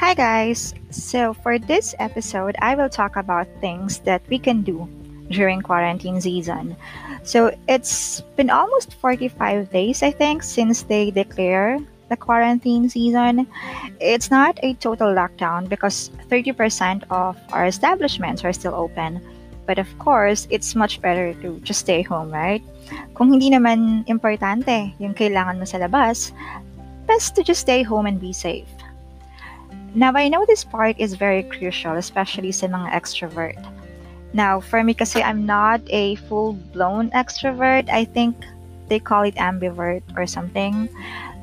Hi, guys. So, for this episode, I will talk about things that we can do during quarantine season. So, it's been almost 45 days, I think, since they declare the quarantine season. It's not a total lockdown because 30% of our establishments are still open. But of course, it's much better to just stay home, right? Kung hindi naman importante yung kailangan mo sa labas, best to just stay home and be safe. Now, I know this part is very crucial, especially sa mga extrovert. Now, for me kasi I'm not a full-blown extrovert. I think they call it ambivert or something.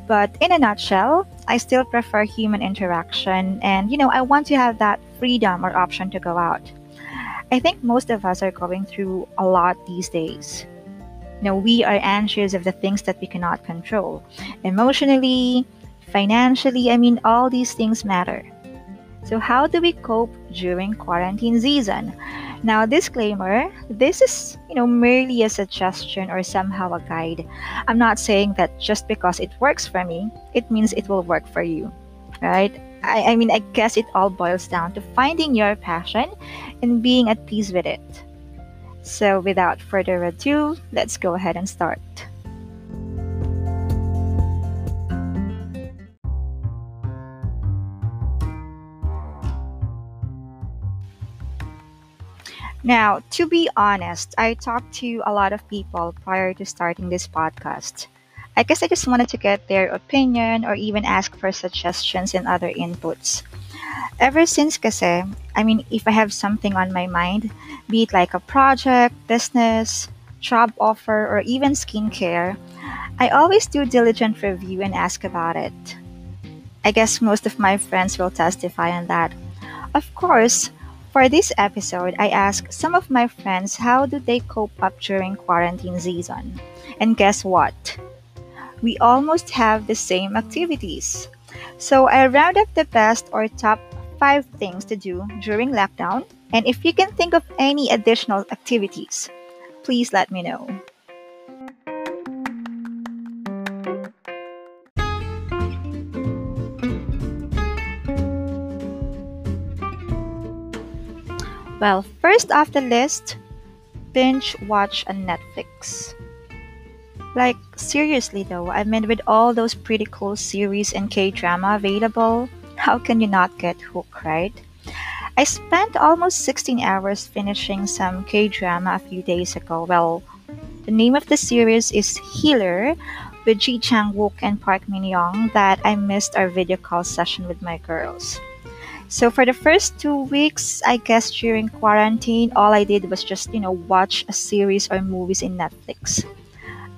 But in a nutshell, I still prefer human interaction and, you know, I want to have that freedom or option to go out. I think most of us are going through a lot these days. You know, we are anxious of the things that we cannot control. Emotionally, financially, I mean, all these things matter. So, how do we cope during quarantine season? Now, disclaimer this is, you know, merely a suggestion or somehow a guide. I'm not saying that just because it works for me, it means it will work for you, right? I, I mean, I guess it all boils down to finding your passion and being at peace with it. So, without further ado, let's go ahead and start. Now, to be honest, I talked to a lot of people prior to starting this podcast. I guess I just wanted to get their opinion or even ask for suggestions and other inputs. Ever since kasi, I mean, if I have something on my mind, be it like a project, business, job offer, or even skincare, I always do diligent review and ask about it. I guess most of my friends will testify on that. Of course, for this episode, I asked some of my friends how do they cope up during quarantine season. And guess what? We almost have the same activities. So I round up the best or top 5 things to do during lockdown. And if you can think of any additional activities, please let me know. Well, first off the list, binge watch on Netflix. Like, seriously though, I mean, with all those pretty cool series and K drama available, how can you not get hooked, right? I spent almost 16 hours finishing some K drama a few days ago. Well, the name of the series is Healer with Ji Chang Wook and Park Min Young that I missed our video call session with my girls. So for the first two weeks, I guess during quarantine, all I did was just, you know, watch a series or movies in Netflix.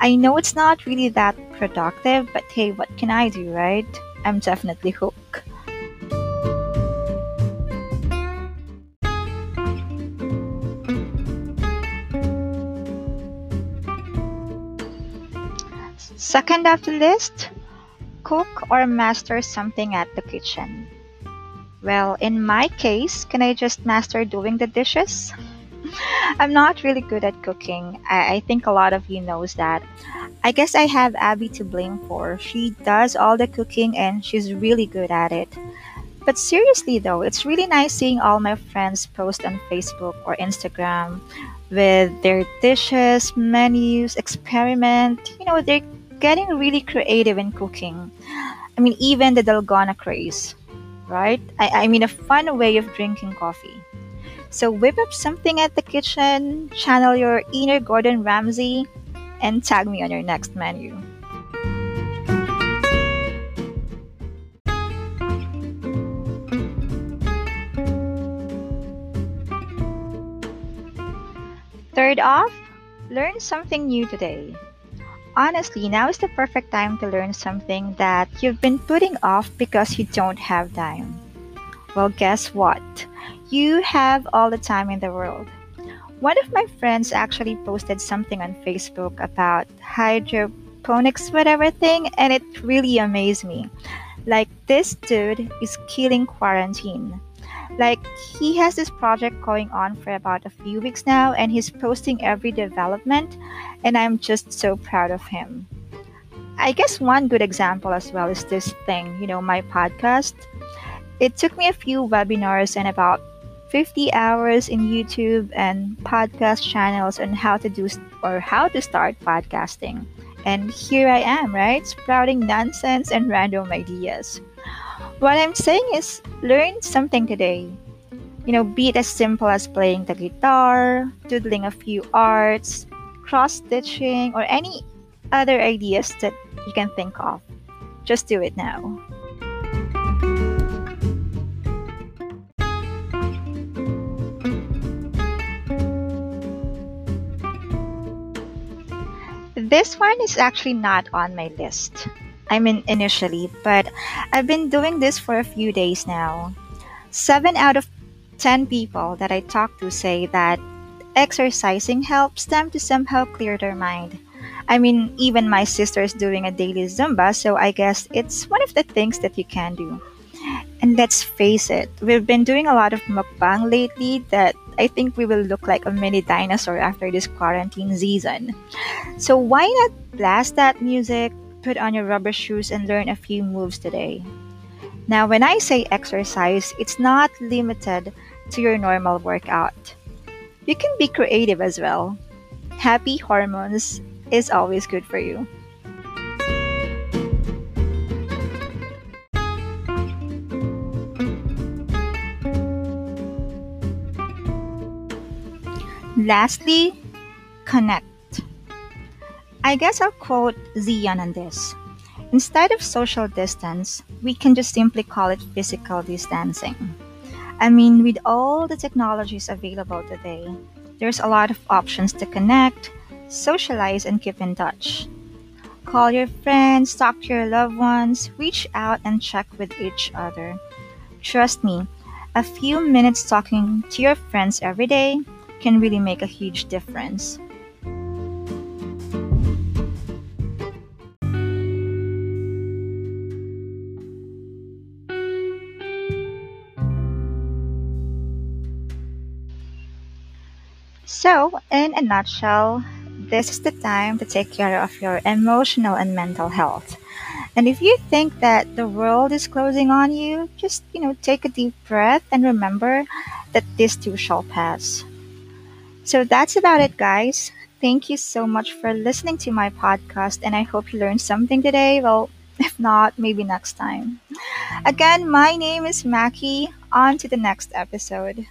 I know it's not really that productive, but hey, what can I do, right? I'm definitely hooked. Second off the list, cook or master something at the kitchen. Well, in my case, can I just master doing the dishes? I'm not really good at cooking. I, I think a lot of you knows that. I guess I have Abby to blame for. She does all the cooking and she's really good at it. But seriously though, it's really nice seeing all my friends post on Facebook or Instagram with their dishes, menus, experiment. You know, they're getting really creative in cooking. I mean, even the Dalgona craze right? I, I mean, a fun way of drinking coffee. So whip up something at the kitchen, channel your inner Gordon Ramsay, and tag me on your next menu. Third off, learn something new today. Honestly, now is the perfect time to learn something that you've been putting off because you don't have time. Well, guess what? You have all the time in the world. One of my friends actually posted something on Facebook about hydroponics, whatever thing, and it really amazed me. Like, this dude is killing quarantine. Like, he has this project going on for about a few weeks now, and he's posting every development, and I'm just so proud of him. I guess one good example as well is this thing, you know, my podcast. It took me a few webinars and about 50 hours in YouTube and podcast channels on how to do or how to start podcasting. And here I am, right? Sprouting nonsense and random ideas. What I'm saying is learn something today. You know, be it as simple as playing the guitar, doodling a few arts, cross stitching, or any other ideas that you can think of. Just do it now. This one is actually not on my list. I mean, initially, but I've been doing this for a few days now. Seven out of 10 people that I talk to say that exercising helps them to somehow clear their mind. I mean, even my sister is doing a daily Zumba, so I guess it's one of the things that you can do. And let's face it, we've been doing a lot of mukbang lately that I think we will look like a mini dinosaur after this quarantine season. So why not blast that music, put on your rubber shoes, and learn a few moves today? Now, when I say exercise, it's not limited to your normal workout. You can be creative as well. Happy hormones is always good for you. Lastly, connect. I guess I'll quote Zion on this. Instead of social distance, we can just simply call it physical distancing. I mean, with all the technologies available today, there's a lot of options to connect, socialize, and keep in touch. Call your friends, talk to your loved ones, reach out and check with each other. Trust me, a few minutes talking to your friends every day can really make a huge difference. So, in a nutshell, this is the time to take care of your emotional and mental health. And if you think that the world is closing on you, just, you know, take a deep breath and remember that this too shall pass. So that's about it, guys. Thank you so much for listening to my podcast, and I hope you learned something today. Well, if not, maybe next time. Again, my name is Mackie. On to the next episode.